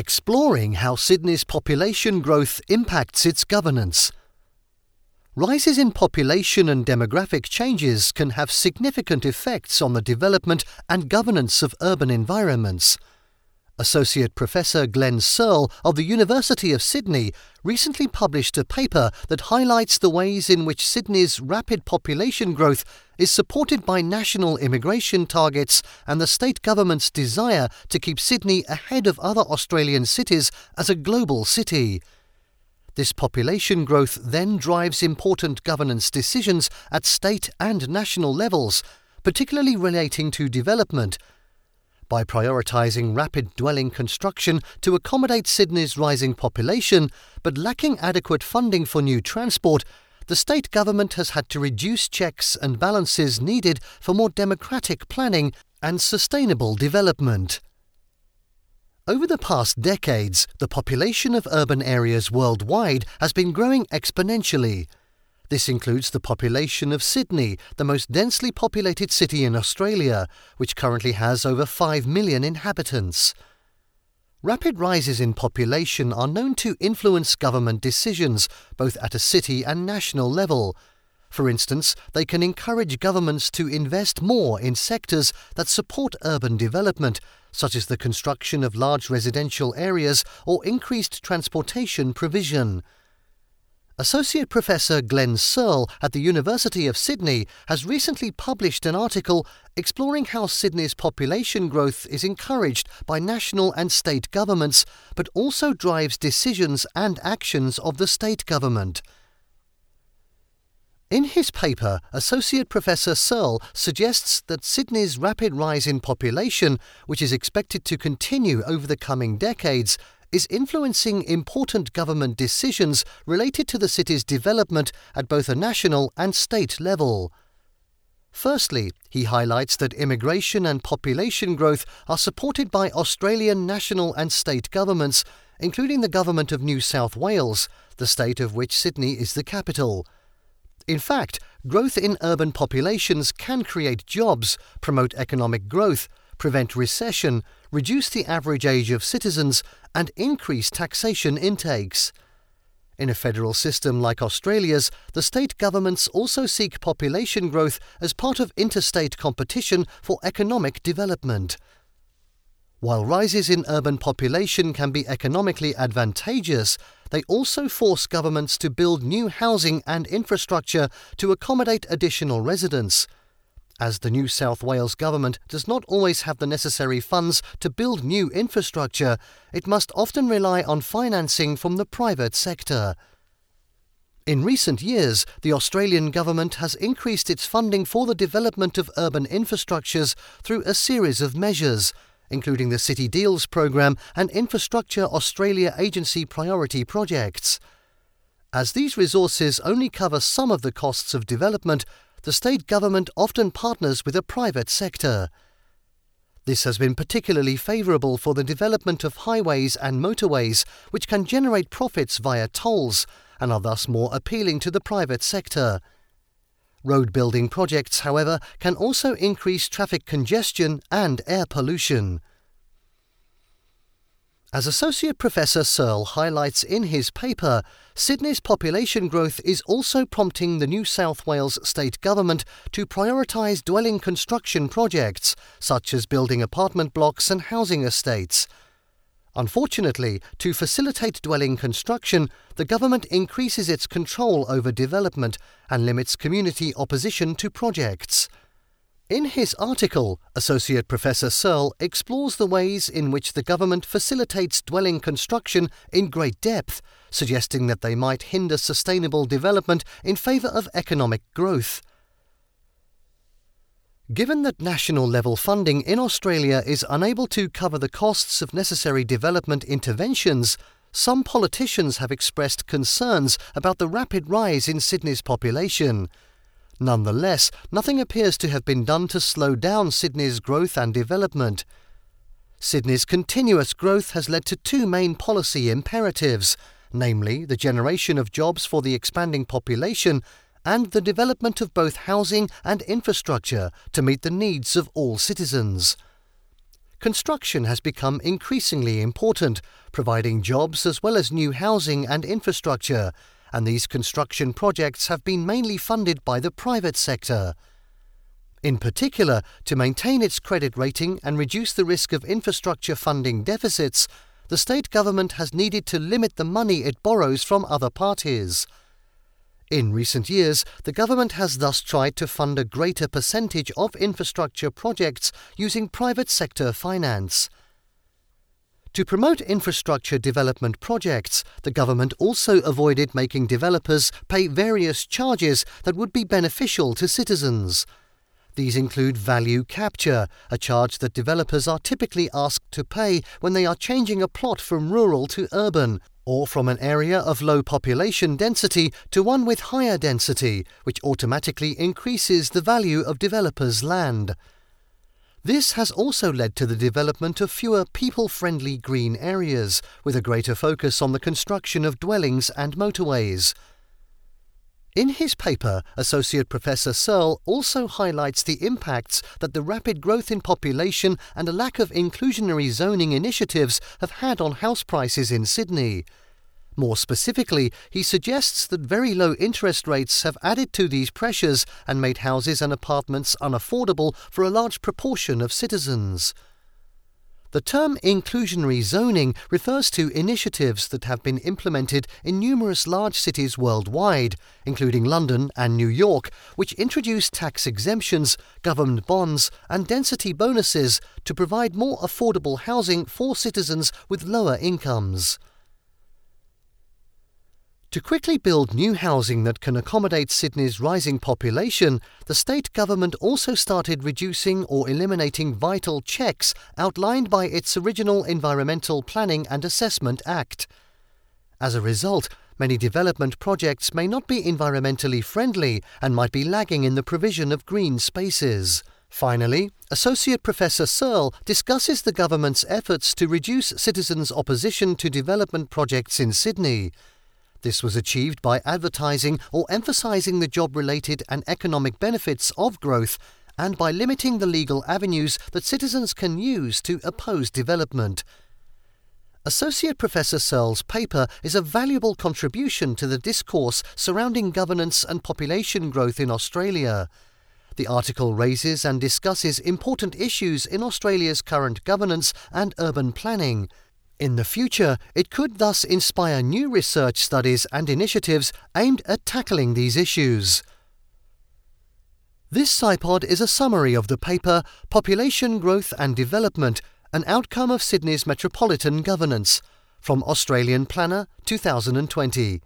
exploring how Sydney's population growth impacts its governance. Rises in population and demographic changes can have significant effects on the development and governance of urban environments. Associate Professor Glenn Searle of the University of Sydney recently published a paper that highlights the ways in which Sydney's rapid population growth is supported by national immigration targets and the state government's desire to keep Sydney ahead of other Australian cities as a global city. This population growth then drives important governance decisions at state and national levels, particularly relating to development by prioritising rapid dwelling construction to accommodate Sydney's rising population, but lacking adequate funding for new transport, the state government has had to reduce checks and balances needed for more democratic planning and sustainable development. Over the past decades, the population of urban areas worldwide has been growing exponentially. This includes the population of Sydney, the most densely populated city in Australia, which currently has over 5 million inhabitants. Rapid rises in population are known to influence government decisions, both at a city and national level. For instance, they can encourage governments to invest more in sectors that support urban development, such as the construction of large residential areas or increased transportation provision. Associate Professor Glenn Searle at the University of Sydney has recently published an article exploring how Sydney's population growth is encouraged by national and state governments, but also drives decisions and actions of the state government. In his paper, Associate Professor Searle suggests that Sydney's rapid rise in population, which is expected to continue over the coming decades, is influencing important government decisions related to the city's development at both a national and state level. Firstly, he highlights that immigration and population growth are supported by Australian national and state governments, including the Government of New South Wales, the state of which Sydney is the capital. In fact, growth in urban populations can create jobs, promote economic growth, prevent recession, reduce the average age of citizens, and increase taxation intakes. In a federal system like Australia's, the state governments also seek population growth as part of interstate competition for economic development. While rises in urban population can be economically advantageous, they also force governments to build new housing and infrastructure to accommodate additional residents as the New South Wales government does not always have the necessary funds to build new infrastructure, it must often rely on financing from the private sector. In recent years, the Australian government has increased its funding for the development of urban infrastructures through a series of measures, including the City Deals program and Infrastructure Australia Agency priority projects. As these resources only cover some of the costs of development, the state government often partners with the private sector. This has been particularly favourable for the development of highways and motorways, which can generate profits via tolls and are thus more appealing to the private sector. Road building projects, however, can also increase traffic congestion and air pollution. As Associate Professor Searle highlights in his paper, Sydney's population growth is also prompting the New South Wales state government to prioritise dwelling construction projects, such as building apartment blocks and housing estates. Unfortunately, to facilitate dwelling construction, the government increases its control over development and limits community opposition to projects. In his article, Associate Professor Searle explores the ways in which the government facilitates dwelling construction in great depth, suggesting that they might hinder sustainable development in favour of economic growth. Given that national level funding in Australia is unable to cover the costs of necessary development interventions, some politicians have expressed concerns about the rapid rise in Sydney's population. Nonetheless, nothing appears to have been done to slow down Sydney's growth and development. Sydney's continuous growth has led to two main policy imperatives, namely the generation of jobs for the expanding population and the development of both housing and infrastructure to meet the needs of all citizens. construction has become increasingly important, providing jobs as well as new housing and infrastructure, and these construction projects have been mainly funded by the private sector. In particular, to maintain its credit rating and reduce the risk of infrastructure funding deficits, the state government has needed to limit the money it borrows from other parties. In recent years, the government has thus tried to fund a greater percentage of infrastructure projects using private sector finance. To promote infrastructure development projects, the government also avoided making developers pay various charges that would be beneficial to citizens. These include value capture, a charge that developers are typically asked to pay when they are changing a plot from rural to urban, or from an area of low population density to one with higher density, which automatically increases the value of developers' land. This has also led to the development of fewer people friendly green areas, with a greater focus on the construction of dwellings and motorways. In his paper, Associate Professor Searle also highlights the impacts that the rapid growth in population and a lack of inclusionary zoning initiatives have had on house prices in Sydney. More specifically, he suggests that very low interest rates have added to these pressures and made houses and apartments unaffordable for a large proportion of citizens. The term inclusionary zoning refers to initiatives that have been implemented in numerous large cities worldwide, including London and New York, which introduce tax exemptions, government bonds, and density bonuses to provide more affordable housing for citizens with lower incomes. To quickly build new housing that can accommodate Sydney's rising population, the state government also started reducing or eliminating vital checks outlined by its original Environmental Planning and Assessment Act. As a result, many development projects may not be environmentally friendly and might be lagging in the provision of green spaces. Finally, Associate Professor Searle discusses the government's efforts to reduce citizens' opposition to development projects in Sydney. This was achieved by advertising or emphasizing the job related and economic benefits of growth and by limiting the legal avenues that citizens can use to oppose development. Associate Professor Searle's paper is a valuable contribution to the discourse surrounding governance and population growth in Australia. The article raises and discusses important issues in Australia's current governance and urban planning. In the future, it could thus inspire new research studies and initiatives aimed at tackling these issues. This SciPod is a summary of the paper Population Growth and Development An Outcome of Sydney's Metropolitan Governance from Australian Planner 2020.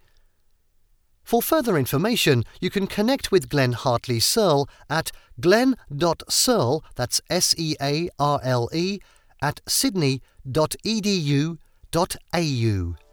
For further information, you can connect with Glenn Hartley Searle at glenn.searle, that's S E A R L E, at sydney.edu.au.